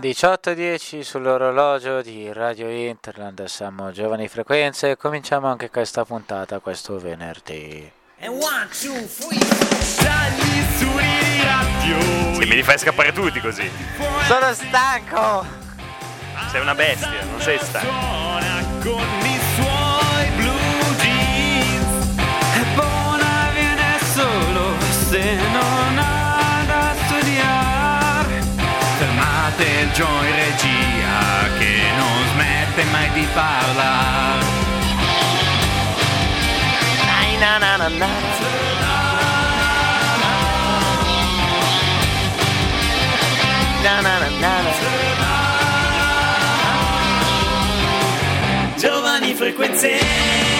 18.10 sull'orologio di Radio Interland, siamo Giovani Frequenze e cominciamo anche questa puntata questo venerdì. And one, two, three. Dagli studi di radio. Sì, me li fai scappare tutti così. Sono stanco! Sei una bestia, non sei stanco. Il Joy Regia che non smette mai di parlare. Na, na, na, na. Na, na, na, na, na. Giovani frequenze.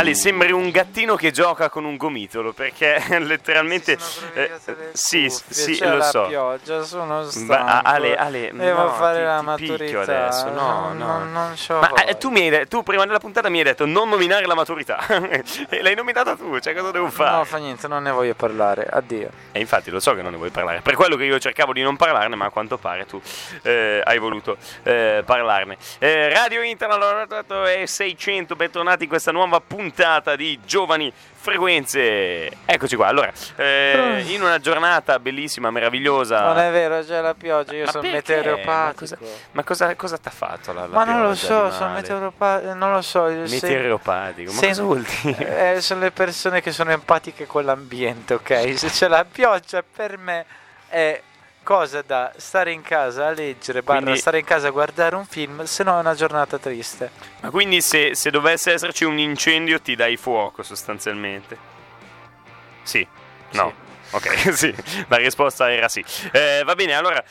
Ali, sembri un gattino che gioca con un gomitolo perché letteralmente. Eh, sì, cuffie, sì, c'è lo so. pioggia, sono stanco. Ma, Ale, Ale, Devo no, fare ti- la ti maturità. adesso. No, non, no. Non, non c'ho Ma eh, tu, mi hai tu prima della puntata mi hai detto non nominare la maturità e l'hai nominata tu, cioè cosa devo fare? No, fa niente, non ne voglio parlare. Addio. E infatti lo so che non ne vuoi parlare, per quello che io cercavo di non parlarne, ma a quanto pare tu eh, hai voluto eh, parlarne. Eh, Radio Internet è 600, bentornati in questa nuova puntata di Giovani Frequenze. Eccoci qua, allora, eh, in una giornata bellissima, meravigliosa. Non è vero, c'è la pioggia, io Ma sono perché? meteoropatico. Ma cosa, cosa ti ha fatto la, la Ma non lo so, sono meteoropatico, non lo so. il se- Meteoropatico, ma cosa vuol dire? Eh, sono le persone che sono empatiche con l'ambiente, ok? Se c'è la pioggia per me è cosa da stare in casa a leggere, barra Quindi- stare in casa a guardare un film, se no è una giornata triste. Ma quindi se, se dovesse esserci un incendio ti dai fuoco sostanzialmente? Sì. No. Ok, sì, la risposta era sì. Eh, va bene, allora,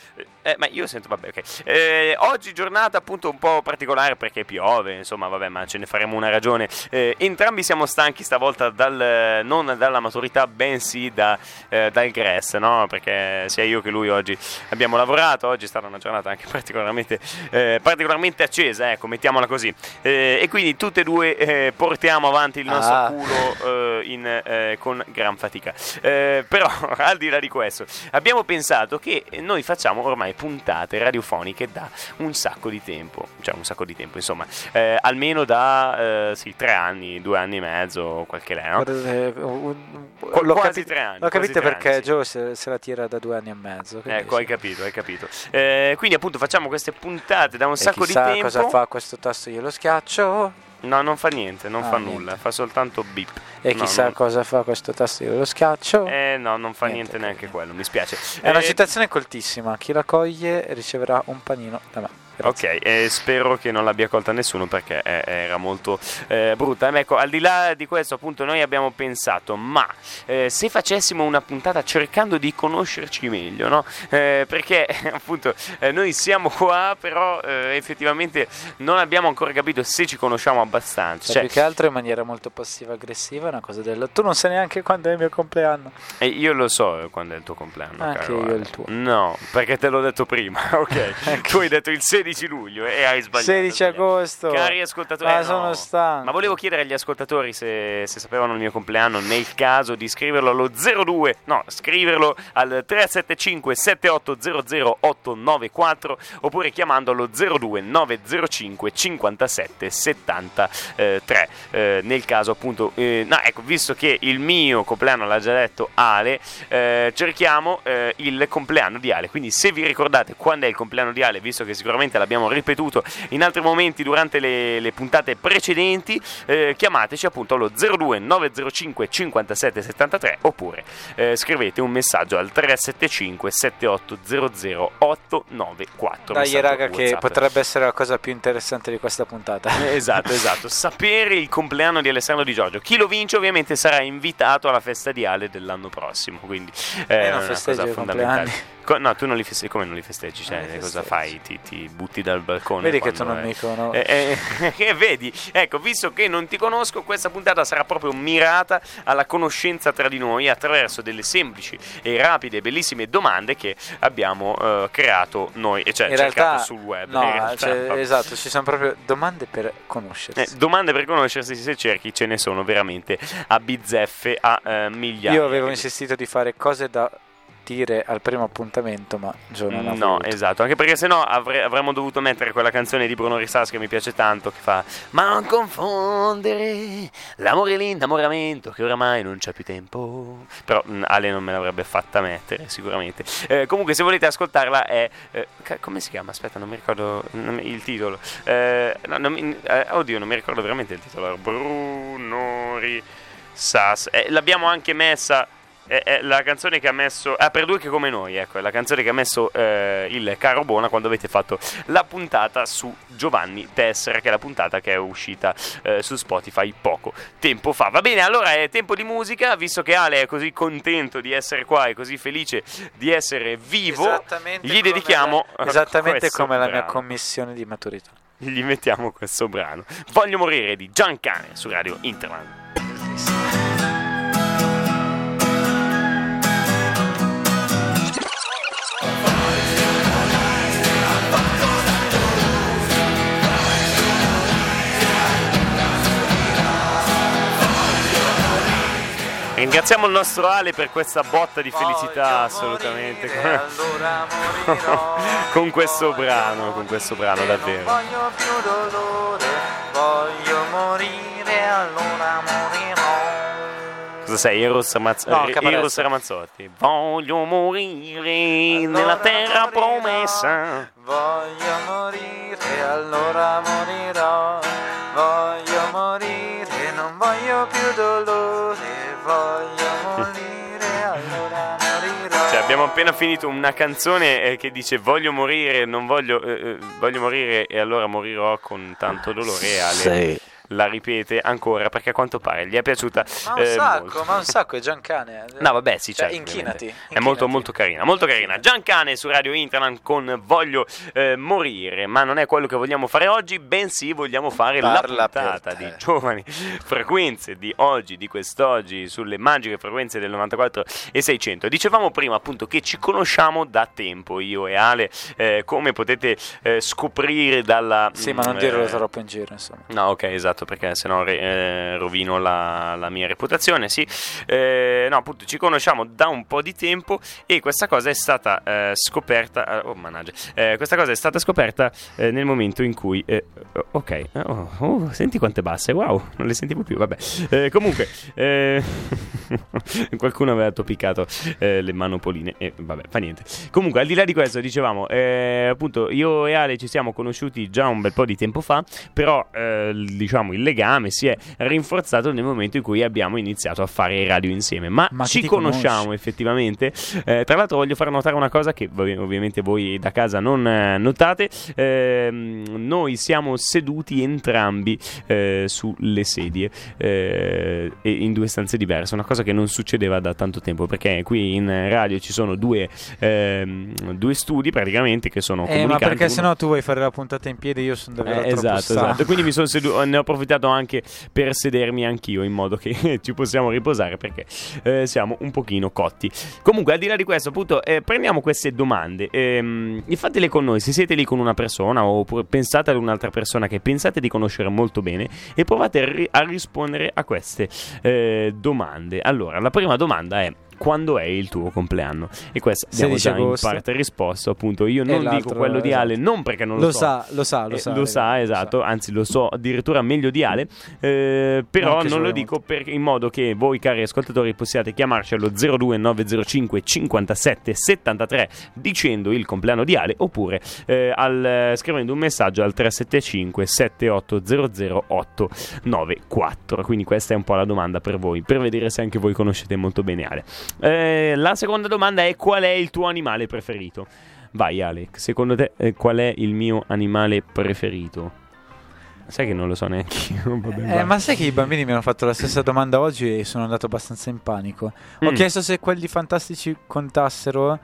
eh, ma io sento, vabbè, ok. Eh, oggi giornata appunto un po' particolare perché piove, insomma, vabbè, ma ce ne faremo una ragione. Eh, entrambi siamo stanchi stavolta dal, non dalla maturità, bensì da, eh, dal Gress, no? Perché sia io che lui oggi abbiamo lavorato, oggi è stata una giornata anche particolarmente, eh, particolarmente accesa, ecco, mettiamola così. Eh, e quindi tutte e due portiamo avanti il nostro Ah. culo in, con gran fatica. Però, al di là di questo, abbiamo pensato che noi facciamo ormai puntate radiofoniche da un sacco di tempo, cioè un sacco di tempo, insomma, eh, almeno da eh, sì, tre anni, due anni e mezzo, qualche lei, no? Uh, Qu- l'ho quasi capi- tre anni, L'ho capito perché anni, sì. Joe se, se la tira da due anni e mezzo. Ecco, hai capito, hai capito. Eh, quindi appunto facciamo queste puntate da un E sacco di tempo. cosa fa questo tasto, io lo schiaccio. No, non fa niente, non Ah, fa niente. nulla, fa soltanto beep. E No, chissà non- cosa fa questo tasto, lo schiaccio. Eh no, non fa Niente, niente, neanche quello, mi spiace. È una Eh, citazione coltissima. Chi la coglie riceverà un panino da me. Grazie. Ok, eh, spero che non l'abbia colta nessuno perché eh, era molto eh, brutta. Eh, Ecco, al di là di questo, appunto, noi abbiamo pensato, ma eh, se facessimo una puntata cercando di conoscerci meglio, no? Eh, perché appunto eh, noi siamo qua, però effettivamente non abbiamo ancora capito se ci conosciamo abbastanza. Cioè, Cioè, più che altro in maniera molto passiva-aggressiva, una cosa del... Tu non sai neanche quando è il mio compleanno. eh, io lo so eh, quando è il tuo compleanno. Anche caro io il tuo. No, perché te l'ho detto prima, ok? tu hai detto il 16 luglio e hai sbagliato. 16 hai sbagliato. agosto. Cari ascoltatori, Ma eh, no. sono stanco. Ma volevo chiedere agli ascoltatori se, se sapevano il mio compleanno, nel caso di scriverlo allo 02, no, scriverlo al 375 7800 894 oppure chiamando allo 02 905 57 73. Eh, nel caso appunto, eh, no, ecco, visto che il mio compleanno l'ha già detto Ale, eh, cerchiamo eh, il compleanno di Ale. Quindi se vi ricordate quando è il compleanno di Ale, visto che sicuramente l'abbiamo ripetuto in altri momenti durante le, le puntate precedenti, eh, chiamateci appunto allo 02 905 57 73 oppure eh, scrivete un messaggio al 375 7800 894. Dai raga che WhatsApp. potrebbe essere la cosa più interessante di questa puntata. Esatto, esatto. Sapere il compleanno di Alessandro Di Giorgio. Chi lo vince ovviamente sarà invitato alla festa di Ale dell'anno prossimo. Quindi eh, Io è una festeggio cosa fondamentale. Co- no, tu non li festeggi. Come non li festeggi? Cioè, li cosa fai? Ti, ti butti dal balcone? Vedi che tu non è- mi conosci. eh, eh, eh, vedi, ecco, visto che non ti conosco, questa puntata sarà proprio mirata alla conoscenza tra di noi attraverso delle semplici e rapide e bellissime domande che abbiamo eh, creato noi, e cioè in cercato realtà, sul web. no, in realtà, cioè, esatto, ci sono proprio domande per conoscersi. Eh, domande per conoscersi, se cerchi, ce ne sono veramente a bizzeffe, a eh, migliaia. Io avevo insistito di fare cose da partire al primo appuntamento, ma Gio non ha No, voluto. esatto, anche perché sennò avre- avremmo dovuto mettere quella canzone di Bruno Risas che mi piace tanto, che fa Ma non confondere l'amore e l'innamoramento, che oramai non c'è più tempo. Però mh, Ale non me l'avrebbe fatta mettere, sicuramente. Eh, comunque, se volete ascoltarla, è. eh, ca- come si chiama? Aspetta, non mi ricordo non mi- il titolo. Eh, no, non mi- eh, oddio, non mi ricordo veramente il titolo. Bruno Risas. Eh, l'abbiamo anche messa. È, è la canzone che ha messo. Ah, per due che come noi, ecco, è la canzone che ha messo eh, il caro Bona quando avete fatto la puntata su Giovanni Tessera, che è la puntata che è uscita eh, su Spotify poco tempo fa. Va bene, allora è tempo di musica, visto che Ale è così contento di essere qua e così felice di essere vivo, Esattamente gli dedichiamo la- esattamente come la mia commissione di maturità. Gli mettiamo questo brano. Voglio morire di Giancane su Radio Interland. Ringraziamo il nostro Ale per questa botta di felicità, assolutamente. Morire, allora morirò. con questo brano, con questo brano, davvero. Voglio più dolore, voglio morire, allora morirò. Cosa sei? Eros, Ramazz- No. Eros Ramazzotti. Voglio morire nella Allora terra morirò, promessa. Voglio morire, allora morirò. Voglio abbiamo appena finito una canzone eh, che dice voglio morire, non voglio, eh, eh, voglio morire e allora morirò con tanto dolore. Ale Sì. La ripete ancora perché a quanto pare gli è piaciuta Ma un eh, sacco, molto. ma un sacco, è Giancane. No, vabbè, sì, Cioè, certo. inchinati, ovviamente. È inchinati. molto, molto carina, molto carina. Giancane su Radio Internet con Voglio eh, morire, ma non è quello che vogliamo fare oggi, bensì vogliamo fare Parla la puntata di giovani frequenze di oggi, di quest'oggi, sulle magiche frequenze del 94 e 600. Dicevamo prima appunto che ci conosciamo da tempo, io e Ale, eh, come potete eh, scoprire dalla... Sì, ma non mm, dirlo eh, troppo in giro, insomma. No, ok, esatto, perché sennò re- eh, rovino la, la mia reputazione, sì. Eh, no, appunto, ci conosciamo da un po' di tempo e questa cosa è stata eh, scoperta... eh, oh, mannaggia. Eh, questa cosa è stata scoperta eh, nel momento in cui... ok, oh, oh, senti quante basse, wow, non le sentivo più, vabbè. Comunque, qualcuno aveva toppicato le manopoline e vabbè, fa niente. Comunque, al di là di questo, dicevamo, appunto, io e Ale ci siamo conosciuti già un bel po' di tempo fa, però l- diciamo il legame si è rinforzato nel momento in cui abbiamo iniziato a fare radio insieme. Ma, Ma ci conosciamo conosce? effettivamente. Eh, tra l'altro, voglio far notare una cosa che ov- ovviamente voi da casa non eh, notate: Ehm, noi siamo seduti entrambi eh, sulle sedie eh, e in due stanze diverse, una cosa che non succedeva da tanto tempo perché qui in radio ci sono due, ehm, due studi praticamente che sono Eh, ma perché uno- sennò tu vuoi fare la puntata in piedi, io sono davvero eh, esatto, esatto. Quindi mi sono sedu- ne ho approfittato anche per sedermi anch'io in modo che ci possiamo riposare perché eh, siamo un pochino cotti. Comunque, al di là di questo, appunto, eh, prendiamo queste domande ehm, e fatele con noi. Se siete lì con una persona oppure pensate ad un'altra persona che pensate di conoscere molto bene e provate a, ri- a rispondere a queste eh, domande. Allora, la prima domanda è. Quando è il tuo compleanno? E questa abbiamo 16 già in agosto. parte risposto. Appunto, io non dico quello di Ale, esatto. non perché non lo, Lo so, sa, lo sa, lo eh, sa. lo sa, lo esatto, anzi lo so addirittura meglio di Ale, eh, però Anche non lo dico per- in modo che voi cari ascoltatori possiate chiamarci allo 02905 57 73 dicendo il compleanno di Ale oppure eh, al- eh, scrivendo un messaggio al 375 7800 894. Quindi questa è un po' la domanda per voi, per vedere se anche voi conoscete molto bene Ale. Eh, la seconda domanda è qual è il tuo animale preferito? Vai Alex, secondo te eh, qual è il mio animale preferito? Sai che non lo so neanche io. Vabbè, Eh, ma sai che i bambini mi hanno fatto la stessa domanda oggi e sono andato abbastanza in panico. Ho Mm. chiesto se quelli fantastici contassero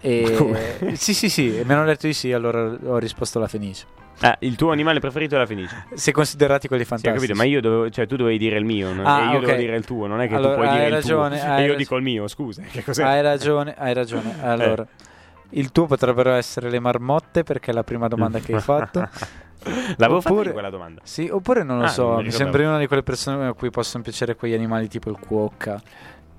e... Come? sì, sì, sì, e mi hanno detto di sì, allora ho risposto la Fenice. Ah, il tuo animale preferito è la Fenice. Se considerati quelli Sì, fantastici. capito, ma io dovevo, cioè, tu dovevi dire il mio, no? Ah, e io ok. devo dire il tuo, non è che Allora, tu puoi dire ragione, il tuo hai e io rag- dico il mio, scusa. Che cos'è? Hai ragione, hai ragione. Allora, il tuo potrebbero essere le marmotte perché è la prima domanda che hai fatto. L'avevo fatta Oppure- io quella domanda. Sì, oppure non lo Ah, so, non mi mi sembri una di quelle persone a cui possono piacere quegli animali tipo il cuocca.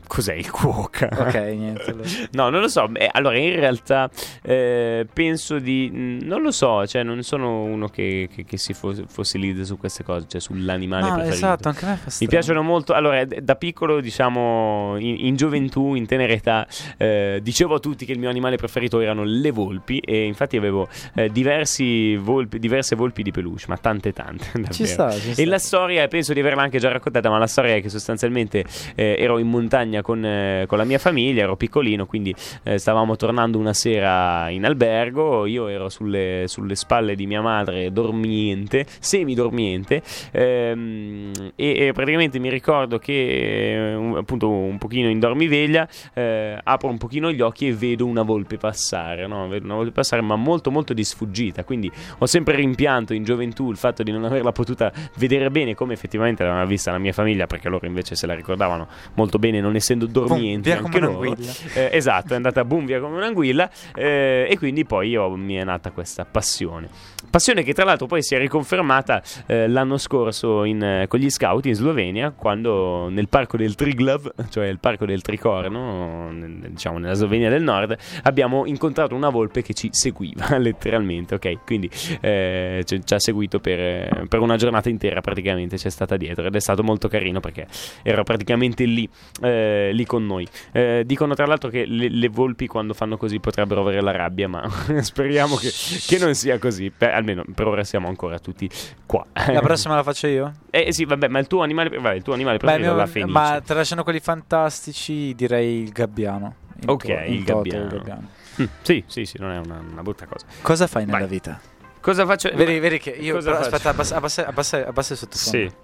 Cos'è il cuoca? Ok, niente. allora. No, non lo so. Beh, allora, in realtà eh, penso di. mh, Non lo so, cioè, non sono uno che, che- che si fos- fossilizza su queste cose, cioè sull'animale No, preferito. esatto, anche a me fa Mi strano. piacciono molto. Allora, da piccolo, diciamo, in, in gioventù, in tenera età, eh, dicevo a tutti che il mio animale preferito erano le volpi. E infatti avevo eh, diversi volpi, diverse volpi di peluche, ma tante, tante. Ci davvero. sta, ci sta. E la storia, penso di averla anche già raccontata, ma la storia è che sostanzialmente eh, ero in montagna con, eh, con la mia famiglia, ero piccolino, quindi eh, stavamo tornando una sera in albergo, io ero sulle, sulle spalle di mia madre dormiente, semidormiente, ehm, e, e praticamente mi ricordo che eh, un- appunto un pochino in dormiveglia eh, apro un pochino gli occhi e vedo una volpe passare, no? vedo una volpe passare ma molto molto di sfuggita, quindi ho sempre rimpianto in gioventù il fatto di non averla potuta vedere bene come effettivamente l'aveva vista la mia famiglia perché loro invece se la ricordavano molto bene non essendo dormienti via anche come loro. un'anguilla. Eh, esatto, è andata boom via come un'anguilla eh, e quindi poi io- mi è nata questa passione. Passione che tra l'altro poi si è riconfermata eh, l'anno scorso in, eh, con gli scout in Slovenia quando nel parco del Triglav, cioè il parco del Tricorno, nel- diciamo nella Slovenia del Nord, abbiamo incontrato una volpe che ci seguiva letteralmente, ok? Quindi eh, ci, ci ha seguito per, eh, per una giornata intera praticamente, c'è stata dietro ed è stato molto carino perché era praticamente lì, eh, lì con noi. Eh, dicono tra l'altro che le, le volpi quando fanno così potrebbero avere la rabbia, ma speriamo che, che non sia così. Beh, almeno per ora siamo ancora tutti qua. La prossima la faccio io? Eh sì, vabbè, ma il tuo animale, vabbè, il tuo animale Beh, preferito è mio- la fenice. ma tralasciando quelli fantastici, direi il gabbiano. Ok, to- il toto, gabbiano. Mm, sì, sì, sì, non è una, una brutta cosa. Cosa fai nella Vai. vita? Cosa faccio? Vedi, vedi che io. Però, aspetta, abbassa, abbassa, abbassa, abbassa il sottofondo. Sì.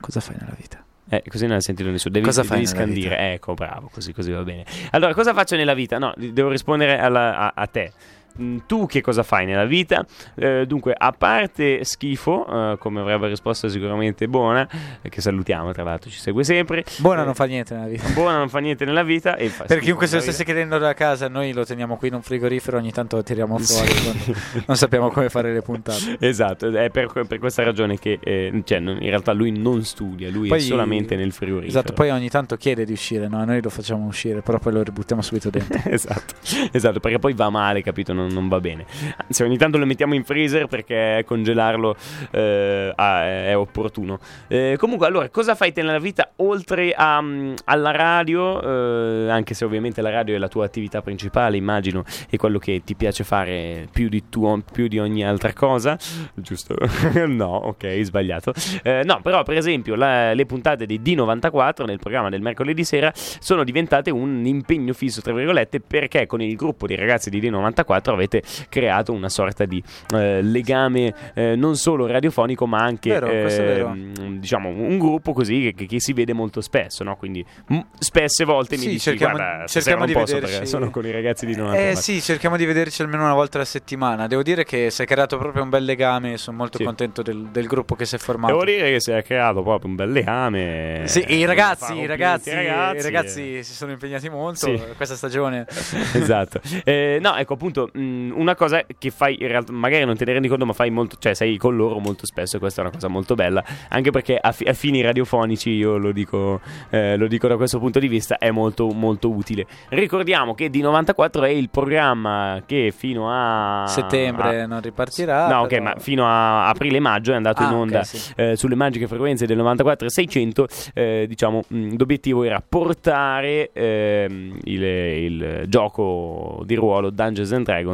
Cosa fai nella vita? Eh, così non sentito nessuno. Devi, Cosa fai devi scandire. Ecco, bravo, così, così va bene. Allora, cosa faccio nella vita? No, devo rispondere alla- a, a te. Mm, Tu che cosa fai nella vita? Eh, dunque, a parte schifo, eh, come avrebbe risposto sicuramente Buona, eh, che salutiamo tra l'altro, ci segue sempre. Buona Eh, non fa niente nella vita. Buona non fa niente nella vita. E fa Per chiunque se lo stesse chiedendo da casa, noi lo teniamo qui in un frigorifero, ogni tanto lo tiriamo fuori. Sì. Non sappiamo come fare le puntate. Esatto, è per, per questa ragione che eh, cioè, non- in realtà lui non studia, lui Poi- è solamente nel frigorifero. Esatto, poi ogni tanto chiede di uscire, no? Noi lo facciamo uscire, però poi lo ributtiamo subito dentro. esatto, esatto, perché poi va male, capito? Non, non va bene. Anzi, ogni tanto lo mettiamo in freezer perché congelarlo eh, è opportuno. Eh, comunque, allora, cosa fai nella vita oltre a, mm, alla radio? eh, anche se ovviamente la radio è la tua attività principale, immagino, e quello che ti piace fare più di, tuo- più di ogni altra cosa, giusto? no, ok, sbagliato. Eh, no, però, per esempio, la- le puntate di D94 nel programma del mercoledì sera sono diventate un impegno fisso, tra virgolette, perché con il gruppo di ragazzi di D94 avete creato una sorta di eh, legame eh, non solo radiofonico, ma anche Vero, ehm, diciamo un gruppo così che, che si vede molto spesso, no? Quindi m- spesse volte mi Sì, dici cerchiamo- guarda, cerchiamo non di posso vederci- sono con i ragazzi di 94. Eh sì, cerchiamo di vederci almeno una volta alla settimana. Devo dire che si è creato proprio un bel legame. Sono molto Sì. contento del, del gruppo che si è formato. Devo dire che si è creato proprio un bel legame. Sì, i Eh, ragazzi, i ragazzi, ai i eh. ragazzi si sono impegnati molto Sì. questa stagione. esatto. Eh, no, ecco appunto, mh, una cosa che fai in realtà, magari non te ne rendi conto, ma fai molto, cioè sei con loro molto spesso, e questa è una cosa molto bella, anche perché a, fi- a fini radiofonici, io lo dico, eh, lo dico da questo punto di vista, è molto molto utile. Ricordiamo che D94 è il programma che fino a Settembre non ripartirà. No, ok, però- ma fino a aprile-maggio è andato Ah, in ok, onda sì. eh, sulle magiche frequenze del 94 e 600. eh, diciamo, mh, l'obiettivo era portare ehm, il, il gioco di ruolo Dungeons and Dragons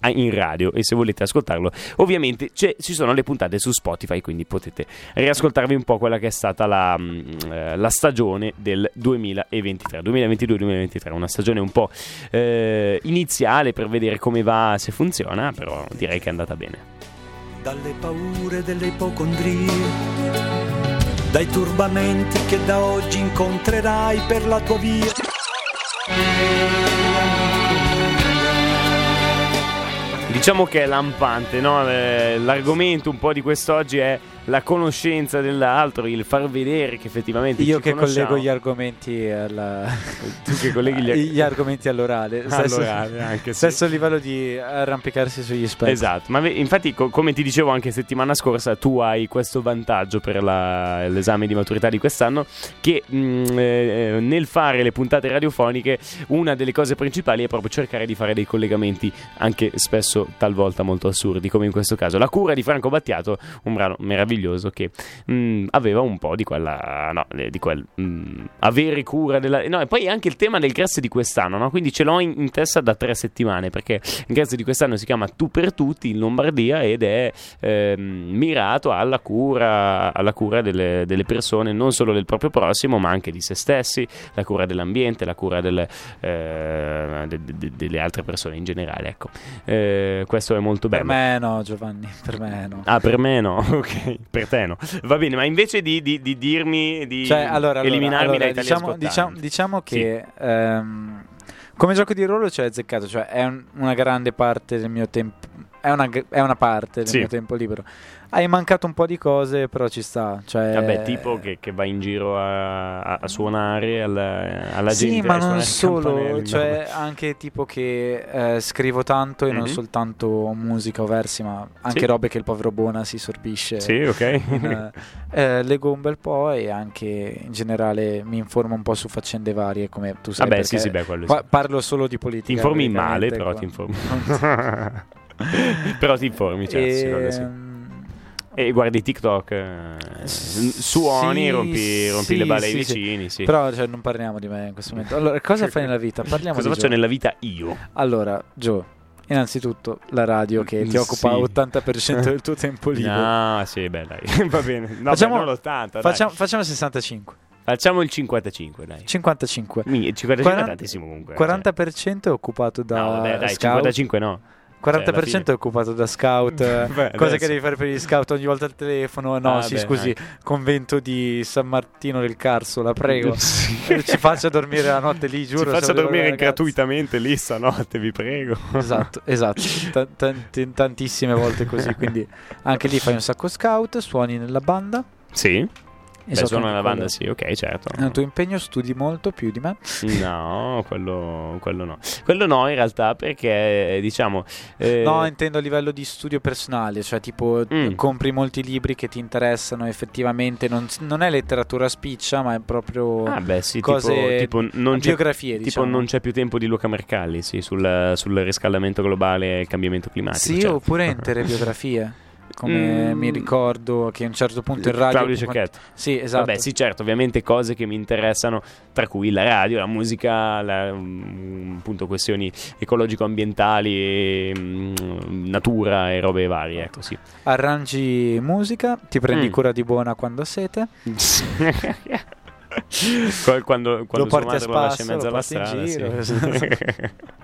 a- in radio e se volete ascoltarlo ovviamente ci sono le puntate su Spotify quindi potete riascoltarvi un po' quella che è stata la, mh, eh, la stagione del 2023 2022-2023 una stagione un po' eh, iniziale per vedere come va se funziona però direi che è andata bene dalle paure delle ipocondrie, dai turbamenti che da oggi incontrerai per la tua via. Diciamo che è lampante, no? Eh, L'argomento un po' di quest'oggi è la conoscenza dell'altro, il far vedere che effettivamente Io che conosciamo. collego gli argomenti alla... Tu che colleghi gli, gli argomenti all'orale. Stesso, All'orale, anche, sì. stesso livello di arrampicarsi sugli specchi. Esatto, ma infatti co- come ti dicevo anche settimana scorsa tu hai questo vantaggio per la- l'esame di maturità di quest'anno che mh, eh, nel fare le puntate radiofoniche una delle cose principali è proprio cercare di fare dei collegamenti anche spesso talvolta molto assurdi come in questo caso. La cura di Franco Battiato, un brano meraviglioso che mh, aveva un po' di quella no, eh, di quel mh, avere cura della no, e poi anche il tema del grazie di quest'anno, no? Quindi ce l'ho in, in testa da tre settimane perché il grazie di quest'anno si chiama Tu per tutti in Lombardia ed è ehm, mirato alla cura, alla cura delle, delle persone, non solo del proprio prossimo, ma anche di se stessi, la cura dell'ambiente, la cura delle, eh, de- de- de- delle altre persone in generale. Ecco. Eh, questo è molto Per bello. me no, Giovanni, per me no. Ah, per me no, ok, per te no. Va bene, ma invece di, di- di dirmi di Cioè, allora, eliminarmi allora, da Italia diciamo, diciamo, Talent. diciamo che ehm, come gioco di ruolo ci hai azzeccato, cioè è un- una grande parte del mio tempo, è una, è una parte del Sì. mio tempo libero. Hai mancato un po' di cose, però ci sta. Cioè, Vabbè, tipo che, che va in giro a, a- suonare alla, alla Sì, gente. ma a non solo, cioè anche tipo che eh, scrivo tanto e non Mhm. soltanto musica o versi, ma anche Sì. robe che il povero Bona si sorbisce. Sì, ok. eh, eh, leggo un bel po' e anche in generale mi informo un po' su faccende varie, come tu sai. Vabbè, sì, sì, beh, quello sì. pa- parlo solo di politica. Ti informi male, però qua. ti informi. però ti informi, certo, quello sì. Ehm, E guardi TikTok, eh, suoni, sì, rompi, rompi sì, le balle ai sì, vicini. Sì. Però cioè, non parliamo di me in questo momento. Allora, cosa fai nella vita? Parliamo Cosa faccio Gio. nella vita io? Allora, Gio, innanzitutto la radio che ti occupa l'80% del tuo tempo libero. No, sì, beh, dai, va bene. No, Facciamo- beh, non l'80, dai. Facciamo, facciamo 65, Facciamo il 55, dai. 55. Minchia, Il 55 è 40 tantissimo comunque. 40% è occupato da cioè. No, vabbè, dai, scout. 55 no. 40% Cioè, è occupato da scout, eh, Beh, cose adesso. che devi fare per gli scout ogni volta al telefono. No, Ah, sì, beh, scusi, anche. convento di San Martino del Carso, la prego. Sì. Eh, Ci faccia dormire la notte lì, Ci giuro. faccia se avevo dormire ragazzi. gratuitamente lì stanotte, vi prego. Esatto, esatto, Ta- tanti- tantissime volte così, quindi anche lì fai un sacco scout, suoni nella banda. Sì? E Beh, suono nella banda, sì, ok, certo. Nel tuo impegno studi molto più di me. No, quello, quello no. Quello no, in realtà, perché diciamo. eh, No, intendo a livello di studio personale, cioè tipo Mm. compri molti libri che ti interessano effettivamente, non, non è letteratura spiccia, ma è proprio Ah, beh, sì, cose, tipo, tipo non biografie, Tipo diciamo. non c'è più tempo di Luca Mercalli, sì, sul, sul riscaldamento globale e il cambiamento climatico. Sì, certo. oppure intere biografie. Come Mm. mi ricordo che a un certo punto in radio Claudio Cecchetto. Sì, esatto. Vabbè, sì, certo, ovviamente cose che mi interessano, tra cui la radio, la musica, la, mm, appunto questioni ecologico-ambientali, e, mm, natura e robe varie, ecco, sì. Arrangi musica, ti prendi Mm. cura di buona quando sete. Quando, quando, quando porti a lo lascia in spasso, mezzo lo alla strada, giro. sì.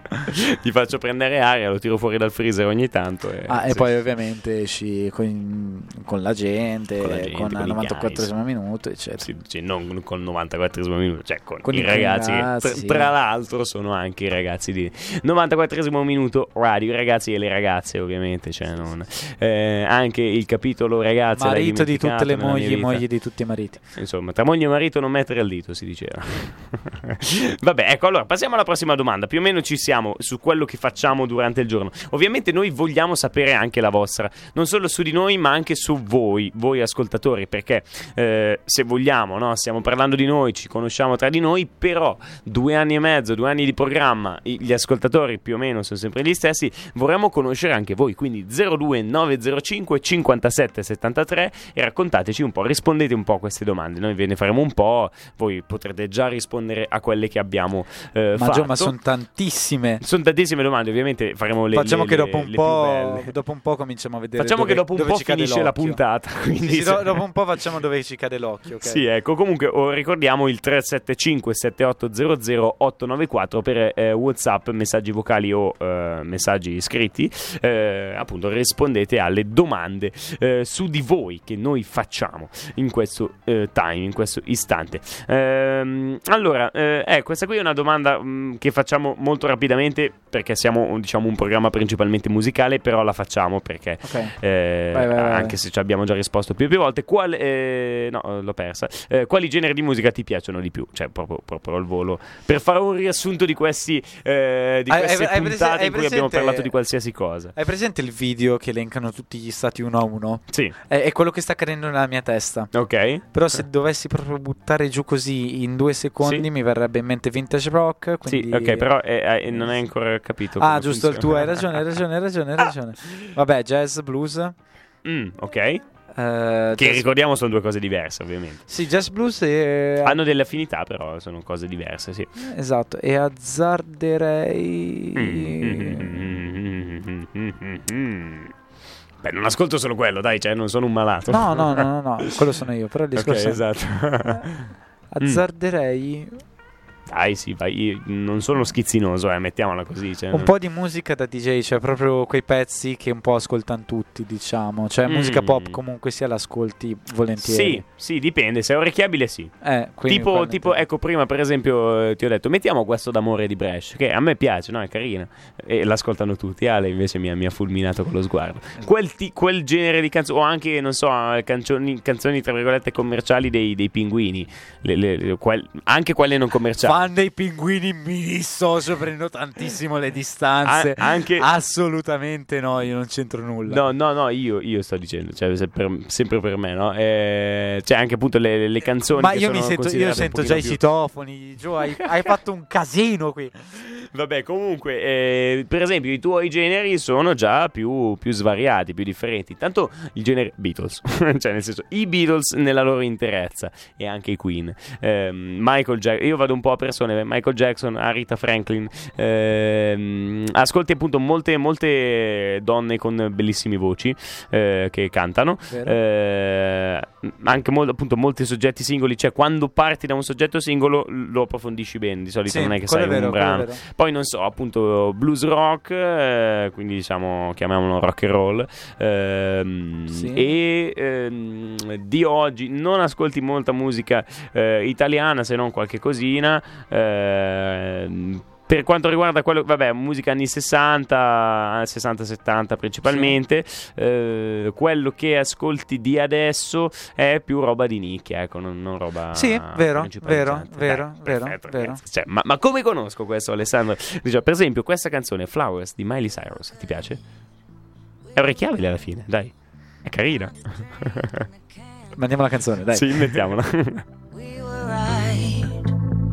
Ti faccio prendere aria, lo tiro fuori dal freezer ogni tanto. E, Ah, e sì. poi ovviamente esci con, con la gente, Con con, la gente, con il i 94 minuto, eccetera. Sì, sì, non col 94 minuto, cioè con, Con i i ragazzi, che ragazzi, tra, tra l'altro sono anche i ragazzi di 94 minuto radio, i ragazzi e le ragazze ovviamente, cioè non- eh, anche il capitolo ragazze Marito di tutte le mogli, mogli di tutti i mariti. Insomma, tra moglie e marito non mettere il dito, si diceva. Vabbè, ecco, allora passiamo alla prossima domanda. Più o meno ci siamo su quello che facciamo durante il giorno. Ovviamente noi vogliamo sapere anche la vostra, non solo su di noi, ma anche su voi, voi ascoltatori, perché eh, se vogliamo, no? stiamo parlando di noi, ci conosciamo tra di noi, però due anni e mezzo, due anni di programma, gli ascoltatori più o meno sono sempre gli stessi, vorremmo conoscere anche voi, quindi 02905 57 73 e raccontateci un po', rispondete un po' a queste domande, noi ve ne faremo un po', voi potrete già rispondere a quelle che abbiamo eh, Ma, fatto. Ma sono tantissime. Sono tantissime domande, ovviamente faremo le Facciamo le- che dopo un, le più po', dopo un po' cominciamo a vedere. Facciamo dove- che dopo un po' finisce la puntata, quindi Sì, sì, se- dopo un po' facciamo dove ci cade l'occhio. ok? Sì, ecco, comunque oh, ricordiamo il 375 7800 894 per eh, WhatsApp, messaggi vocali o eh, messaggi scritti. Eh, appunto, rispondete alle domande eh, su di voi che noi facciamo in questo eh, time, in questo istante. Ehm, allora, eh, eh, questa qui è una domanda mh, che facciamo molto rapidamente perché siamo diciamo un programma principalmente musicale, però la facciamo perché Ok. eh, Vai, vai, vai, anche se ci abbiamo già risposto più e più volte, qual- eh, no, l'ho persa. Eh, quali generi di musica ti piacciono di più? Cioè, proprio, proprio al volo. Per fare un riassunto di questi eh, di Hai- queste hai- puntate hai in cui abbiamo parlato di qualsiasi cosa. Hai presente il video che elencano tutti gli stati uno a uno? Sì, È, è quello che sta accadendo nella mia testa. ok. Però se dovessi proprio buttare giù così in due secondi Sì. mi verrebbe in mente vintage rock. Quindi... Sì, ok, però eh, eh, non hai ancora capito. Ah, giusto, il tuo, hai ragione, hai ragione, hai ragione, hai ragione. Vabbè, jazz, blues. Mm, ok. eh, Che ricordiamo sono due cose diverse, ovviamente. Sì, jazz blues e... Hanno delle affinità, però sono cose diverse, sì. Esatto, e azzarderei... Mm. Beh, non ascolto solo quello, dai, cioè, non sono un malato. No, no, no, no, no, quello sono io, però il discorso è- esatto. Azzarderei Dai, sì, vai, non sono schizzinoso, eh, mettiamola così. Cioè, un po' di musica da DJ, cioè proprio quei pezzi che un po' ascoltano tutti, diciamo. Cioè musica Mm. pop comunque sia l'ascolti volentieri. Sì, sì, dipende, se è orecchiabile sì. Eh, Tipo, tipo, ecco, prima per esempio eh, ti ho detto mettiamo questo d'amore di Bresh, che a me piace, no? È carina. E l'ascoltano tutti. Ale invece mi ha, mi ha fulminato con lo sguardo. Quel, ti- quel genere di canzoni, o anche, non so, canzoni, canzoni tra virgolette commerciali dei, dei pinguini. Le- le- le- quel- anche quelle non commerciali. Fan dei pinguini mi dissocio, prendo tantissimo le distanze. A- anche- Assolutamente no, io non c'entro nulla. No, no, no, io, io sto dicendo, cioè, per- sempre per me, no? Eh, cioè, anche appunto le, le canzoni. Ma io mi sento, io sento già pochino i più- citofoni. Gio, hai, hai fatto un casino qui. Vabbè, comunque, eh, per esempio, i tuoi generi sono già più, più svariati, più differenti. Tanto il genere Beatles, cioè nel senso, i Beatles nella loro interezza e anche i Queen. Ehm, Michael Jackson, io vado un po' a persone, Michael Jackson, Arita Franklin. ehm, ascolti appunto molte, molte donne con bellissime voci eh, che cantano. Eh, anche mol- appunto molti soggetti singoli, cioè quando parti da un soggetto singolo lo approfondisci bene, di solito Sì, non è che sai vero, un brano. Poi non so, appunto blues rock, eh, quindi diciamo chiamiamolo rock and roll. ehm, Sì. E ehm, di oggi non ascolti molta musica eh, italiana se non qualche cosina. Ehm, per quanto riguarda quello, vabbè, musica anni 60, 60-70 principalmente, eh, quello che ascolti di adesso è più roba di nicchia, ecco, non, non roba Sì, vero, vero, Dai, vero, perfetto, vero. Cioè, ma, ma come conosco questo, Alessandro? Dice, per esempio, questa canzone, Flowers di Miley Cyrus, ti piace? È orecchiabile alla fine, dai. È carina. Mandiamo la canzone, dai. sì, mettiamola.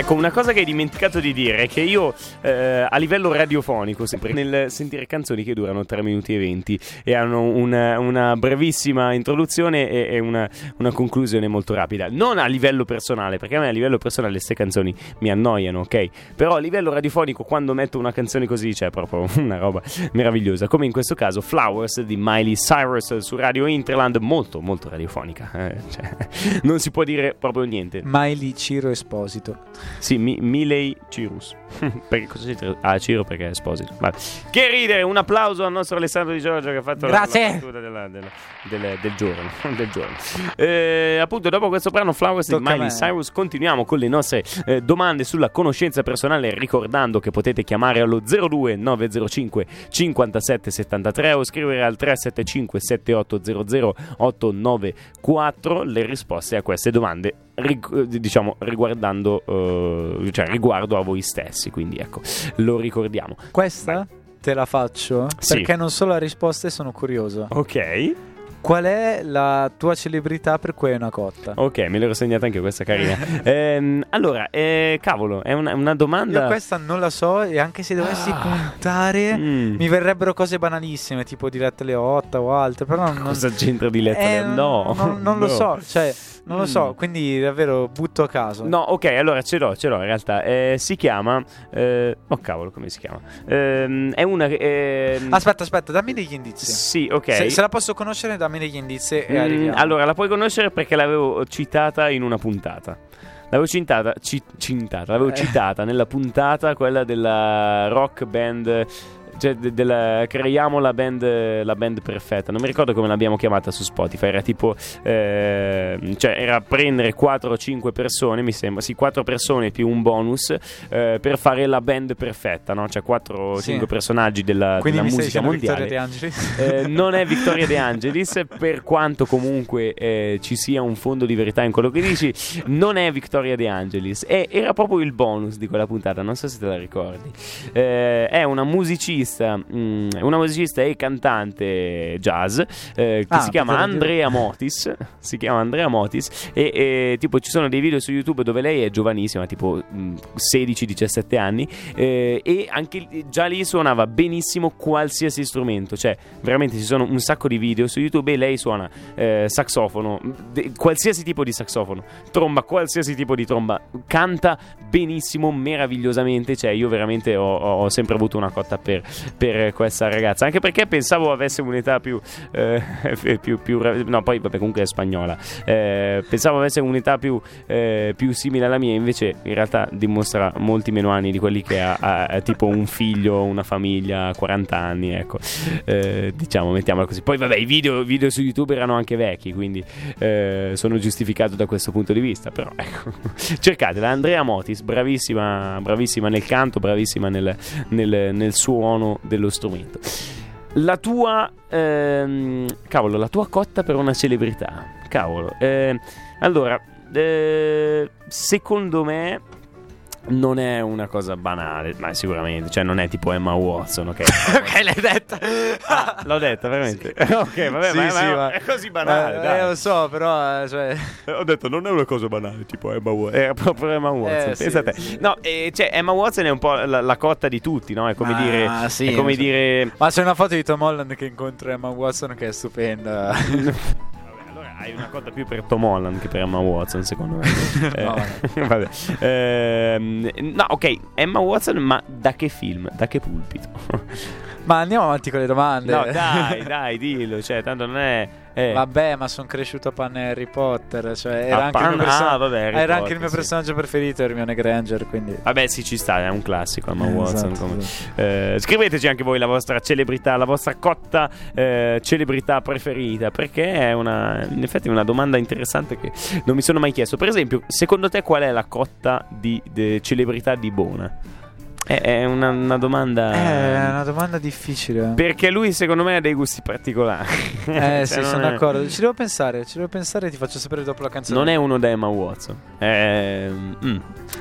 Ecco, una cosa che hai dimenticato di dire è che io eh, a livello radiofonico, sempre nel sentire canzoni che durano 3 minuti e 20 e hanno una, una brevissima introduzione e, e una, una conclusione molto rapida, non a livello personale, perché a me a livello personale queste canzoni mi annoiano, ok? Però a livello radiofonico quando metto una canzone così c'è proprio una roba meravigliosa, come in questo caso Flowers di Miley Cyrus su Radio Interland, molto molto radiofonica, eh, cioè, non si può dire proprio niente. Miley Ciro Esposito. Sì, mi- Miley Cirus. perché cosa c'è? tra- Ah, Ciro perché è esposito. Vabbè. Che ridere! Un applauso al nostro Alessandro Di Giorgio che ha fatto la- Grazie. la battuta della- della- del, del giorno. del giorno. Eh, appunto, dopo questo brano Flowers di Tocca a Miley. Cyrus, continuiamo con le nostre eh, domande sulla conoscenza personale. Ricordando che potete chiamare allo 02 905 57 73 o scrivere al 375 7800 894 le risposte a queste domande. eh, diciamo riguardando eh, cioè riguardo a voi stessi quindi ecco lo ricordiamo Questa te la faccio Sì. perché non so la risposta e sono curioso. ok Qual è la tua celebrità per cui è una cotta? ok me l'ero segnata anche questa carina Ehm, allora eh, cavolo è una, una domanda Io questa non la so e anche se dovessi puntare Mm. mi verrebbero cose banalissime tipo dirette alle 8 o altre, però non, cosa c'entra di letto Eh, no non, non lo no. so, cioè non lo so, Mm. quindi davvero butto a caso. No, ok, allora ce l'ho, ce l'ho in realtà. Eh, si chiama. eh, oh cavolo, come si chiama? Ehm, è una. ehm, Aspetta, aspetta, dammi degli indizi. Sì, ok. Se, se la posso conoscere, dammi degli indizi e Mm, arriviamo. allora, la puoi conoscere perché l'avevo citata in una puntata. L'avevo cintata, ci- cintata, l'avevo Eh. citata nella puntata, quella della rock band. Cioè, de- della- creiamo la band, la band perfetta. Non mi ricordo come l'abbiamo chiamata su Spotify. Era tipo, ehm, cioè, era prendere 4 o 5 persone, mi sembra, sì, 4 persone più un bonus eh, per fare la band perfetta, no? Cioè, 4 o Sì. 5 personaggi della, Quindi della musica mondiale. Vittoria De Angelis? Eh, non è Vittoria De Angelis, per quanto comunque eh, ci sia un fondo di verità in quello che dici, non è Vittoria De Angelis. E era proprio il bonus di quella puntata, non so se te la ricordi. Eh, è una musicista, mm, una musicista e cantante jazz eh, che Ah, si chiama potevo dire- Andrea Motis. Si chiama Andrea Motis. E, e, tipo ci sono dei video su YouTube dove lei è giovanissima, tipo mm, 16-17 anni. eh, e anche già lì suonava benissimo qualsiasi strumento. Cioè, veramente ci sono un sacco di video su YouTube e lei suona eh, saxofono, de- qualsiasi tipo di saxofono, tromba, qualsiasi tipo di tromba, canta benissimo, meravigliosamente. Cioè, io veramente ho, ho sempre avuto una cotta per, per questa ragazza, anche perché pensavo avesse un'età più, eh, più, più no, poi vabbè, comunque è spagnola. Eh, pensavo avesse un'età più, eh, più simile alla mia, invece in realtà dimostra molti meno anni di quelli che ha, ha- ha tipo un figlio, una famiglia, 40 anni, ecco. Eh, diciamo, mettiamola così. Poi vabbè, i video, video su YouTube erano anche vecchi, quindi eh, sono giustificato da questo punto di vista, però ecco. Cercatela, Andrea Motis, bravissima, bravissima nel canto, bravissima nel, nel- nel suono dello strumento. La tua, ehm, cavolo, la tua cotta per una celebrità, cavolo. eh, allora, eh, secondo me non è una cosa banale, ma sicuramente, cioè non è tipo Emma Watson, ok? ok, l'hai detta. Ah, l'ho detta veramente. ok, vabbè, Sì, ma, sì, ma ma- è così banale, Eh, dai. eh, lo so, però, eh, cioè... Ho detto non è una cosa banale, tipo Emma Watson. Era proprio Emma Watson. Eh, sì, pensa te. sì. No, eh, cioè Emma Watson è un po' la, la cotta di tutti, no? È come Ma dire. sì, è come so. dire. Ma c'è una foto di Tom Holland che incontra Emma Watson che è stupenda. Hai una cotta più per Tom Holland che per Emma Watson, secondo me. Eh, No, vabbè. Ehm, no, ok, Emma Watson, ma da che film? Da che pulpito? Ma andiamo avanti con le domande. no, dai, dai, dillo. Cioè, tanto non è. eh. Vabbè, ma sono cresciuto a pan Harry Potter. Cioè, era anche, il pan- mio, person- ah, vabbè, era anche Potter, il mio sì. personaggio preferito, Hermione Granger. Quindi. Vabbè, sì, ci sta, è un classico Emma Eh, Watson. esatto, come- esatto. Eh, scriveteci anche voi la vostra celebrità, la vostra cotta eh, celebrità preferita, perché è una, in effetti è una domanda interessante che non mi sono mai chiesto. Per esempio, secondo te qual è la cotta di de- celebrità di Bona? È, è una, una domanda... Eh, è una domanda difficile. Perché lui secondo me ha dei gusti particolari. Eh, Cioè, sì, sono è- d'accordo. Ci devo pensare, ci devo pensare e ti faccio sapere dopo la canzone. Non è uno da Emma Watson. Eh, mm.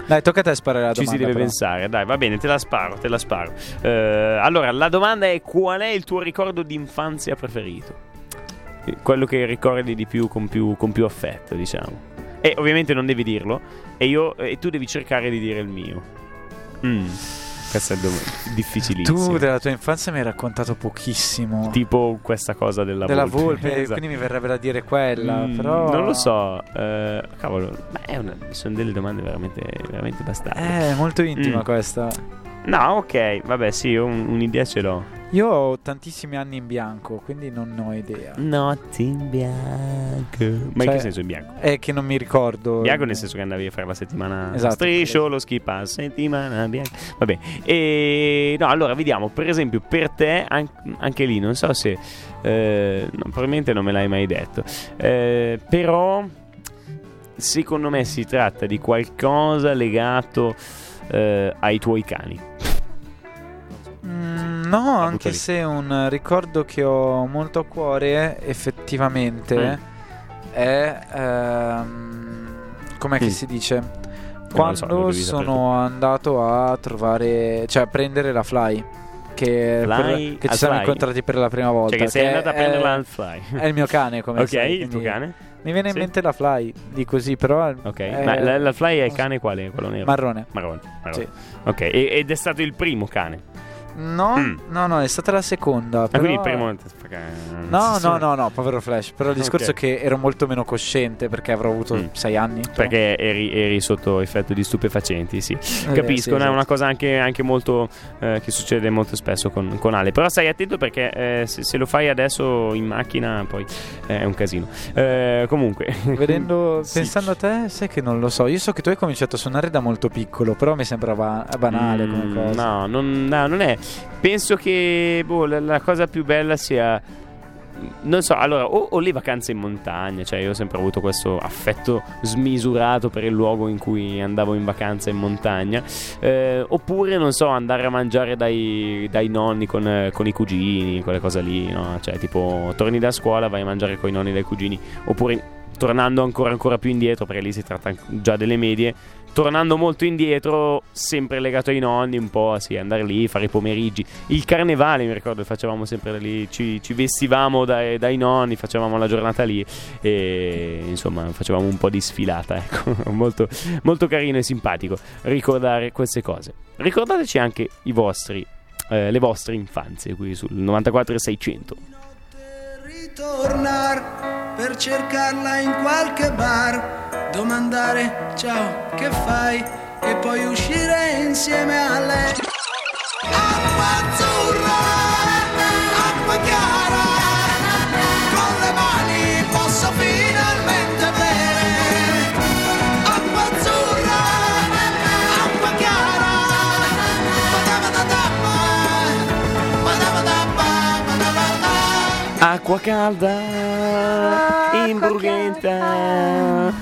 Dai, tocca a te sparare la Ci domanda. si deve però. pensare, dai, va bene, te la sparo, te la sparo. Eh, allora, la domanda è qual è il tuo ricordo di infanzia preferito? Eh, Quello che ricordi di più con più, con più affetto, diciamo. E ovviamente non devi dirlo, e, io, e tu devi cercare di dire il mio. Mm, questo è difficilissimo. Tu della tua infanzia mi hai raccontato pochissimo. Tipo questa cosa della, della volpe. volpe, Esatto. quindi mi verrebbe da dire quella. Mm, però. Non lo so, eh, cavolo, una- sono delle domande veramente, veramente bastate. Eh, è molto intima Mm. questa. No, ok, vabbè, sì, io un- un'idea ce l'ho. Io ho tantissimi anni in bianco, quindi non ho idea. Notte in bianco. Ma in Cioè, che senso in bianco? È che non mi ricordo. Bianco nel senso che andavi a fare la settimana Esatto. striscio, lo ski pass, settimana bianca. Vabbè. E no, allora vediamo, per esempio, per te an- anche lì non so se eh, no, probabilmente non me l'hai mai detto. Eh, però secondo me si tratta di qualcosa legato eh, ai tuoi cani. Mm, no, La anche lì. se un ricordo che ho molto a cuore, effettivamente, Mm. è. ehm, com'è che Mm. si dice? so, lo Quando sapere sono andato a trovare, cioè a prendere la fly. Che, Fly per- che ci siamo fly? incontrati per la prima volta. Cioè che sei che andata a è- prenderla al fly. È il mio cane, come ok, sai, il tuo cane? Mi viene in Sì. mente la fly di così, però. Ok, è- ma la, la fly è il cane quale? Quello nero? Marrone. Marrone. marrone. Sì. Ok, e- ed è stato il primo cane. No, Mm. no, no, è stata la seconda. Ah, però- quindi il primo. No, no, no, no, povero Flash. Però il discorso Ok. è che ero molto meno cosciente perché avrò avuto Mm. sei anni. però. Perché eri, eri sotto effetto di stupefacenti, sì. Eh, Capisco, sì, no, è esatto. una cosa anche, anche molto eh, che succede molto spesso con, con Ale. Però stai attento perché eh, se, se lo fai adesso in macchina poi eh, è un casino. Eh, comunque, Vedendo, Sì. pensando a te, sai che non lo so. Io so che tu hai cominciato a suonare da molto piccolo, però mi sembrava banale come Mm, cosa. No, non, no, non è. Penso che boh, la, la cosa più bella sia. Non so, allora, o, o le vacanze in montagna, cioè io ho sempre avuto questo affetto smisurato per il luogo in cui andavo in vacanza in montagna, eh, oppure, non so, andare a mangiare dai, dai nonni con, con i cugini, quelle cose lì, no? Cioè, tipo, torni da scuola, vai a mangiare con i nonni e dai cugini, oppure tornando ancora, ancora più indietro, perché lì si tratta già delle medie, tornando molto indietro, sempre legato ai nonni, un po' sì, andare lì, fare i pomeriggi. Il carnevale, mi ricordo, facevamo sempre lì, ci, ci vestivamo dai, dai nonni, facevamo la giornata lì e insomma facevamo un po' di sfilata, ecco, molto, molto carino e simpatico ricordare queste cose. Ricordateci anche i vostri, eh, le vostre infanzie qui sul 94 e 600. Ritornar per cercarla in qualche bar, domandare ciao che fai? E poi uscire insieme a lei. Acqua Acqua calda Brugenta. Na,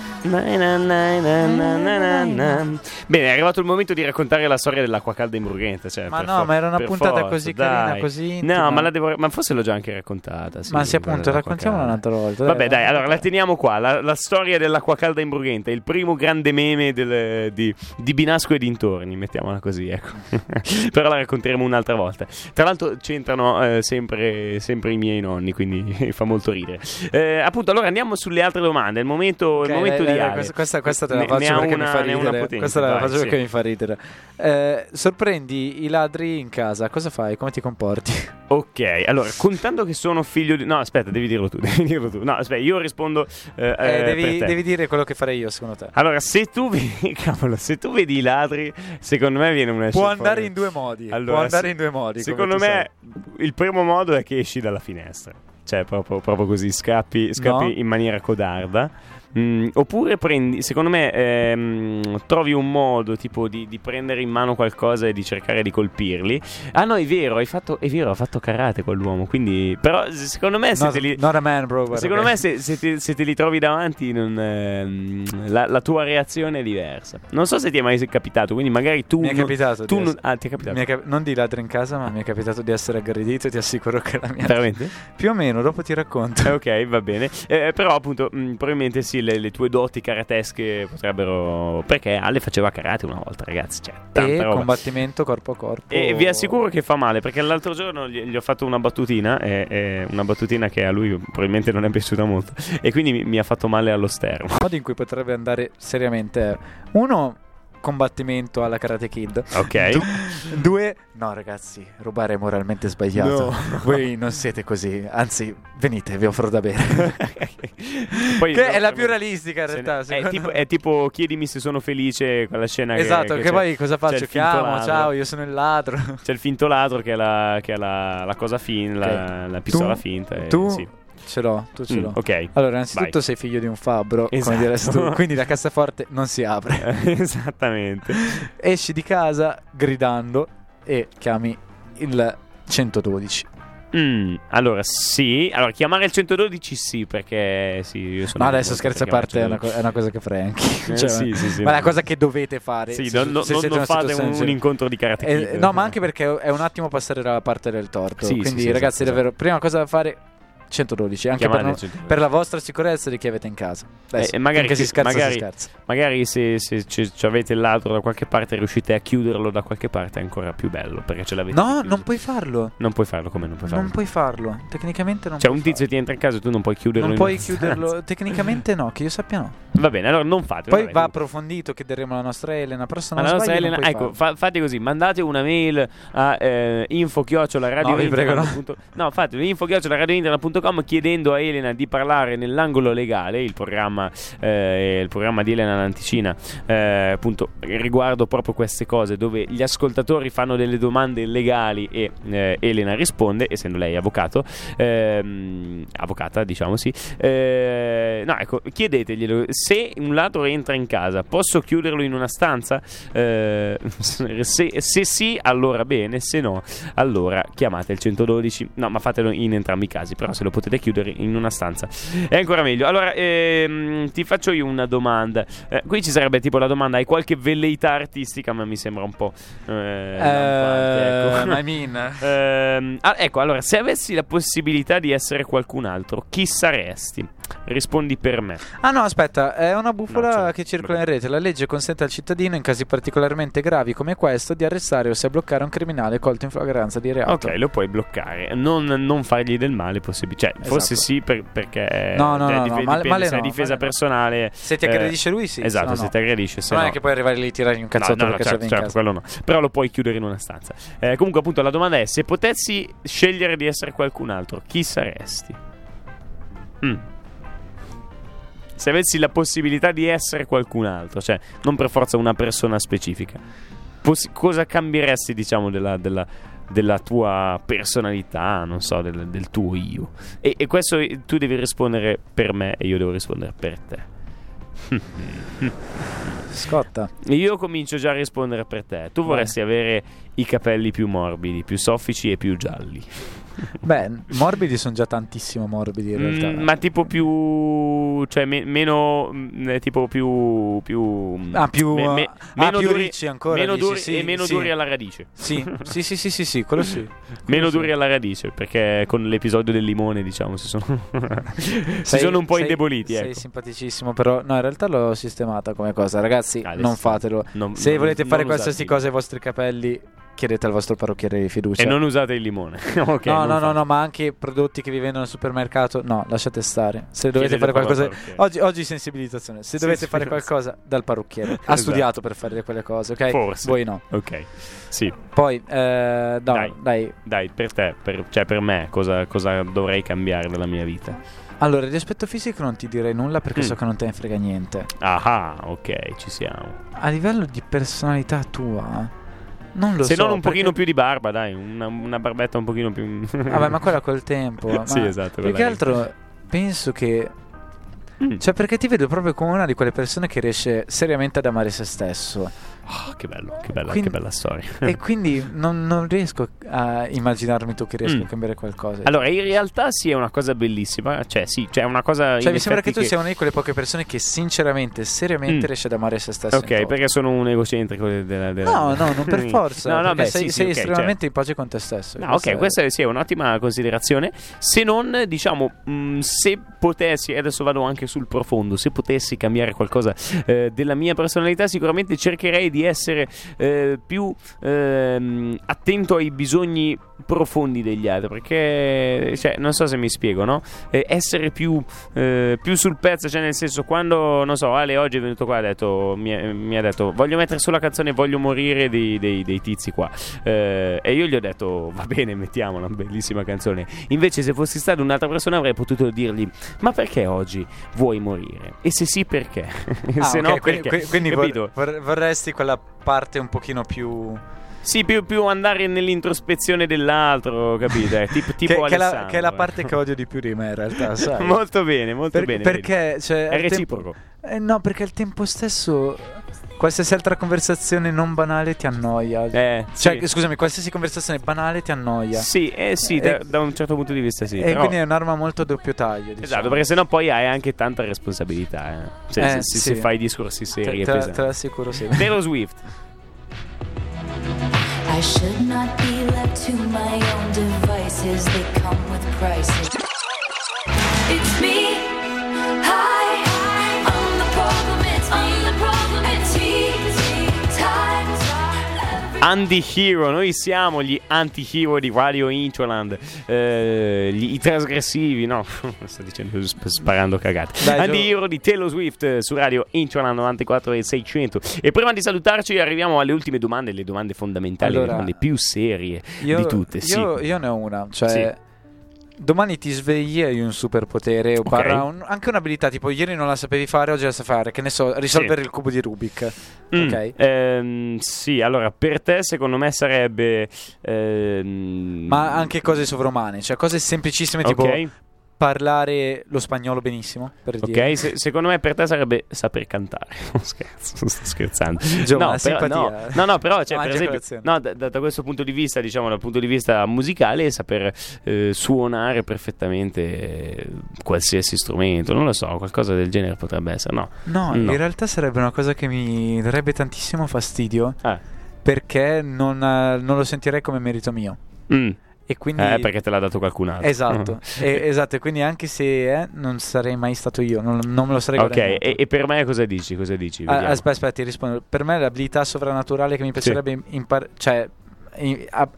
Bene, è arrivato il momento di raccontare la storia dell'acqua calda in Brugenta. Cioè, Ma per no, for- ma era una puntata forza, così dai. carina, così intima. No, ma, la devo- ma forse l'ho già anche raccontata. sì, Ma sì, appunto, raccontiamola un'altra volta. Vabbè, dai, allora la teniamo qua. La, la storia dell'acqua calda in Brugenta, il primo grande meme del- di, di Binasco e dintorni, mettiamola così, ecco. Però la racconteremo un'altra volta. Tra l'altro c'entrano eh, sempre, sempre i miei nonni, quindi fa molto ridere. Eh, appunto, allora andiamo sulle altre domande. Il momento, il Ok, momento dai, dai, Ale. questa, questa, questa te la Ne- faccio ne perché una- mi fa ridere. potente, Questa la vai, faccio sì. perché mi fa ridere. Eh, sorprendi i ladri in casa, cosa fai? Come ti comporti? Ok, allora, contando che sono figlio di... No, aspetta, devi dirlo tu, devi dirlo tu. No, aspetta, io rispondo eh, Eh, eh, devi, devi dire quello che farei io, secondo te. Allora, se tu vedi, cavolo, se tu vedi i ladri, secondo me viene una Può andare fuori. in due modi. Allora, Può andare in due modi. Secondo me il primo modo è che esci dalla finestra. Cioè, proprio, proprio così, scappi, scappi No. in maniera codarda. Mm, oppure prendi, secondo me, ehm, trovi un modo tipo di, di prendere in mano qualcosa e di cercare di colpirli. Ah, no, è vero, hai fatto, è vero, ha fatto karate quell'uomo. Quindi, però, secondo me, se Not, te li, not a man, bro. Secondo me se, se te, se te li trovi davanti non, ehm, la, la tua reazione è diversa. Non so se ti è mai capitato, quindi magari tu... Mi è non- capitato. Tu non, ah, ti è capitato? è cap- non di ladri in casa, ma mi è capitato di essere aggredito. Ti assicuro che la mia. Veramente? Più o meno, dopo ti racconto. Ok, va bene. Eh, però appunto, mh, probabilmente sì, le, le tue doti karatesche potrebbero... Perché Ale faceva karate una volta, ragazzi. Cioè, E roba. combattimento corpo a corpo. E vi assicuro che fa male perché l'altro giorno gli, gli ho fatto una battutina, e- e una battutina che a lui probabilmente non è piaciuta molto, e quindi mi, mi ha fatto male allo sterno. Il modo in cui potrebbe andare seriamente è uno combattimento alla Karate Kid. Ok. Du- due, no ragazzi, rubare è moralmente sbagliato. Voi non siete così, anzi, venite, vi offro da bere. Poi- che è la più realistica in realtà. ne- è, tipo, è tipo chiedimi se sono felice quella scena che- Esatto, che, c'è- poi cosa faccio? Chiamo, ladro. ciao, io sono il ladro. C'è il finto ladro che è la, che è la, la cosa fin, la, Ok. la pistola Tu- finta. e- tu sì. Ce l'ho, tu ce Mm, l'ho. ok. Allora, innanzitutto Vai. sei figlio di un fabbro, Esatto. come diresti tu, quindi la cassaforte non si apre. Esattamente. Esci di casa gridando e chiami il 112. Mm, allora, sì. Allora, chiamare il 112 sì, perché sì, Ma adesso molto scherzi a parte, è una, co- è una cosa che farei anche. 112. Eh, Cioè, sì, sì, sì, ma è una cosa che dovete fare. Sì, se- non, se non- non fate un, un incontro di karate Eh, no, ma anche perché è un attimo passare dalla parte del torto. Sì, Quindi, sì, ragazzi, esatto, davvero, prima cosa da fare 112, anche per, Chiamare non- il 112. per la vostra sicurezza di chi avete in casa. Dai, Eh, magari si scherza, magari- si scherza. Magari se, se ci, ci avete il ladro da qualche parte riuscite a chiuderlo da qualche parte è ancora più bello perché ce l'avete No, chiuso. non puoi farlo. Non puoi farlo come non puoi farlo. Non puoi farlo. Tecnicamente non Cioè un tizio farlo. ti entra in casa e tu non puoi chiuderlo Non puoi chiuderlo. Tecnicamente no, che io sappia no. Va bene, allora non fatelo. Poi va comunque. approfondito, chiederemo alla nostra Elena. Però se non la nostra sbaglio, non Elena, ecco, fa- fate così, mandate una mail a eh, info chiocciola radio No, vi prego, no. punto- no, info chiocciola radio internet.com chiedendo a Elena di parlare nell'angolo legale, il programma, eh, il programma di Elena Lanticina, eh, appunto riguardo proprio queste cose, dove gli ascoltatori fanno delle domande legali e eh, Elena risponde, essendo lei avvocato, ehm, avvocata diciamo sì, eh, no ecco, chiedeteglielo, se un ladro entra in casa, posso chiuderlo in una stanza? Eh, se, se sì, allora bene, se no, allora chiamate il 112. No, ma fatelo in entrambi i casi, però se lo potete chiudere in una stanza è ancora meglio. Allora, ehm, ti faccio io una domanda. Eh, qui ci sarebbe tipo la domanda: hai qualche velleità artistica? Ma mi sembra un po'. Eh, lampante, ecco. Eh, I mean. Ah, ecco, allora, se avessi la possibilità di essere qualcun altro, chi saresti? Rispondi per me. Ah no, aspetta, è una No, bufala cioè, che circola in rete. La legge consente al cittadino, in casi particolarmente gravi come questo, di arrestare o se bloccare un criminale colto in flagranza di reato. Ok, lo puoi bloccare. Non, non fargli del male, possibile. Cioè, forse Esatto. sì, per- perché. No, no, cioè, no, dip- no, dipende male se è difesa male no. personale. Se ti eh, aggredisce lui, sì. Esatto, se no se no. ti aggredisce. Se non no. è che puoi arrivare lì e tirargli un cazzotto No, no, certo, certo, quello no. Però lo puoi chiudere in una stanza. Eh, comunque, appunto, la domanda è: se potessi scegliere di essere qualcun altro, chi saresti? Mm. Se avessi la possibilità di essere qualcun altro, cioè non per forza una persona specifica, cosa cambieresti, diciamo, della, della- della tua personalità, non so, del, del tuo io? E, e questo tu devi rispondere per me e io devo rispondere per te. Scotta. Io comincio già a rispondere per te. Tu vorresti avere i capelli più morbidi, più soffici e più gialli. Beh, morbidi sono già tantissimo morbidi in realtà. Mm, ma tipo più. cioè me- meno. mm, eh, tipo più. più Ah, più, me- me- ah, meno più duri, ricci ancora, Meno dici, duri sì, e meno sì. duri alla radice. Sì, sì, sì, sì, sì, sì, quello sì. Meno Quello sì. duri alla radice, perché con l'episodio del limone, diciamo, si sono, si Sei- sono un po' sei- indeboliti. Sei ecco. simpaticissimo, però no, in realtà l'ho sistemata come cosa. Ragazzi, Adesso non fatelo. non- Se non- volete fare qualsiasi cosa ai vostri capelli, chiedete al vostro parrucchiere di fiducia. E non usate il limone. Ok, no, no, no, no, ma anche prodotti che vi vendono al supermercato, no, lasciate stare. Se dovete Chiedete fare qualcosa, oggi, oggi sensibilizzazione. Se dovete sì, fare sì. qualcosa, dal parrucchiere. Ha Esatto. studiato per fare quelle cose, ok? Forse. Voi no. Ok, sì. Poi, eh, no, Dai. dai. Dai, per te, per- cioè per me, cosa, cosa dovrei cambiare nella mia vita? Allora, di aspetto fisico non ti direi nulla perché Mm. so che non te ne frega niente. Ah, ok, ci siamo. A livello di personalità tua, non lo Se so. non un perché- pochino più di barba, dai, una, una barbetta un pochino più... Vabbè, ma quella col tempo. ma Sì, esatto, Più che altro penso che. Mm. Cioè, perché ti vedo proprio come una di quelle persone che riesce seriamente ad amare se stesso. Ah, che bello, che bella, Quindi- che bella storia. e quindi non, non riesco a immaginarmi tu che riesci Mm. a cambiare qualcosa. Allora, in realtà sì, è una cosa bellissima. Cioè, sì, cioè una cosa. cioè, mi sembra che tu sia una di quelle poche persone che sinceramente, seriamente Mm. riesce ad amare se stesso. in Ok, perché sono un egocentrico della. della- No, no, non per forza. no, no, beh, sei, sì, sei ok, estremamente in pace con te stesso. No, ok, questa è, sì, è un'ottima considerazione. Se non, diciamo, mh, se potessi, e adesso vado anche sul profondo, se potessi cambiare qualcosa eh, della mia personalità, sicuramente cercherei di essere eh, più ehm, attento ai bisogni profondi degli altri. Perché, cioè, non so se mi spiego, no? Eh, essere più, eh, più sul pezzo, cioè, nel senso, quando, non so, Ale oggi è venuto qua e ha detto, mi, mi ha detto, voglio mettere sulla canzone Voglio morire dei, dei- dei tizi qua. Eh, e io gli ho detto, va bene, mettiamola, una bellissima canzone. Invece, se fossi stato un'altra persona, avrei potuto dirgli, ma perché oggi vuoi morire? E se sì, perché? Ah, se ok, no, quindi, perché? qui- quindi vor- vorresti quella parte un pochino più. Sì, più, più andare nell'introspezione dell'altro, capite? Tipo, tipo che, che, è la, che è la eh. parte che odio di più di me, in realtà, sai? molto bene, molto Per- bene. perché cioè, È reciproco. tempo- eh, no, perché al tempo stesso qualsiasi altra conversazione non banale ti annoia. Eh, Cioè, sì. scusami, qualsiasi conversazione banale ti annoia. Sì, eh, sì, da, E- da un certo punto di vista sì. e però- quindi è un'arma molto a doppio taglio. Diciamo. Esatto, perché sennò poi hai anche tanta responsabilità. Eh. Se, Eh, se- se- sì. se fai discorsi te, seri e te, te pesanti. l'assicuro, sì. Taylor Swift. I should not be left to my own devices. They come with prices. It's me. Hi. Anti-hero, noi siamo gli anti-hero di Radio Introland, eh, gli, i trasgressivi, no, sto dicendo sp- sparando cagate. Dai, Anti-hero di Taylor Swift eh, su Radio Introland 94 e 600. E prima di salutarci arriviamo alle ultime domande, le domande fondamentali, le Allora, domande più serie Io, di tutte. Sì. io, io ne ho una, cioè... Sì. Domani ti svegli e hai un superpotere o Ok. barra un- anche un'abilità tipo ieri non la sapevi fare, oggi la sai fare, che ne so, risolvere il cubo di Rubik. Mm, Ok? ehm, sì, allora per te secondo me sarebbe... ehm, Ma anche cose sovrumane, cioè cose semplicissime tipo Ok, parlare lo spagnolo benissimo, per dire. ok, se- secondo me per te sarebbe saper cantare. Non scherzo, sto scherzando. Gio, no, però, no, no, no, però, cioè, per esempio, no, da, da- da questo punto di vista, diciamo, dal punto di vista musicale, saper eh, suonare perfettamente eh, qualsiasi strumento, non lo so, qualcosa del genere potrebbe essere, no? No, No. in realtà sarebbe una cosa che mi darebbe tantissimo fastidio Ah, perché non, eh, non lo sentirei come merito mio. mm, E quindi... eh, perché te l'ha dato qualcun altro. Esatto, e- esatto, e quindi anche se eh, non sarei mai stato io, non, non me lo sarei Ok, guadagnato. e, e per me cosa dici? Cosa dici? Ah, aspetta, aspetta, ti rispondo. Per me l'abilità sovrannaturale che mi piacerebbe imparare, cioè, in- a-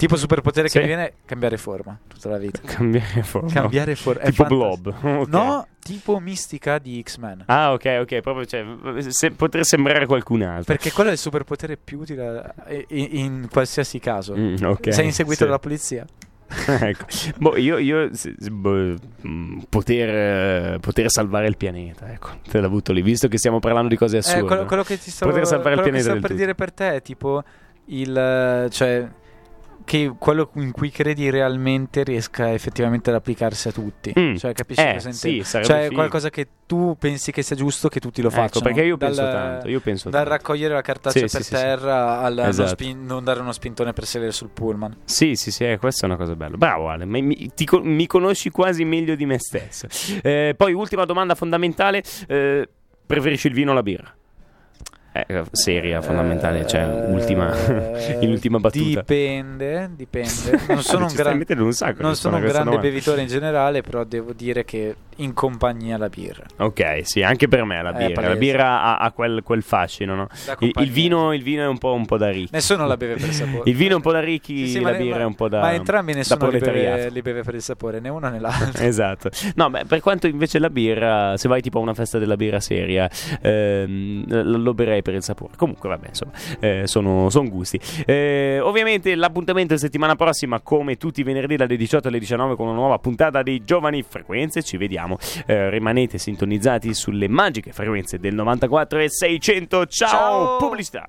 tipo superpotere Sì. che mi viene cambiare forma tutta la vita. Cambiare forma. Cambiare forma. Tipo blob. Ok. No, tipo mistica di X-Men. Ah, ok, ok, proprio cioè, se- poter sembrare qualcun altro. Perché quello è il superpotere più utile eh, in, in qualsiasi caso. Mm, ok, Sei inseguito sì. dalla polizia? ecco. Boh, io, io se- boh, mm, poter, eh, poter salvare il pianeta, ecco, te l'ho avuto lì, visto che stiamo parlando di cose Eh, assurde. quello, quello che ti stavo, Poter salvare il quello che pianeta stavo per tutto. dire per te è tipo il eh, cioè che quello in cui credi realmente riesca effettivamente ad applicarsi a tutti. Mm. Cioè, capisci Eh, cosa sì, Cioè, figo. qualcosa che tu pensi che sia giusto che tutti lo Ecco, facciano. perché io penso Dal- tanto, io penso Dal tanto. raccogliere la cartaccia Sì, per sì, terra al non, Esatto. spin- non dare uno spintone per sedere sul pullman. Sì, sì, sì, eh, questa è una cosa bella. Bravo Ale, mi, ti mi conosci quasi meglio di me stesso. Eh, poi, ultima domanda fondamentale, eh, preferisci il vino o la birra? Eh, seria, fondamentale, cioè, Eh, ultima, in ultima battuta. Dipende, dipende. Non sono un, gran- un sacco non sono un grande bevitore in generale, però devo dire che in compagnia la birra. Ok, sì, anche per me la Eh, birra. la birra ha, ha quel, quel fascino, no? Il, il vino, il vino è un po', un po' da ricchi. Nessuno la beve per sapore. Il vino è un po' da ricchi, Sì, sì, la birra ma- è un po' da Ma entrambi nessuno li beve, li beve per il sapore, né uno né l'altro. Esatto. No, beh, per quanto invece la birra, se vai tipo a una festa della birra seria, ehm, lo berrei per il sapore. Comunque, vabbè, insomma, eh, sono, son gusti. Eh, ovviamente l'appuntamento è settimana prossima, come tutti i venerdì dalle 18 alle 19 con una nuova puntata di Giovani Frequenze. Ci vediamo. Eh, rimanete sintonizzati sulle magiche frequenze del 94 e 600. Ciao. Ciao. Pubblicità.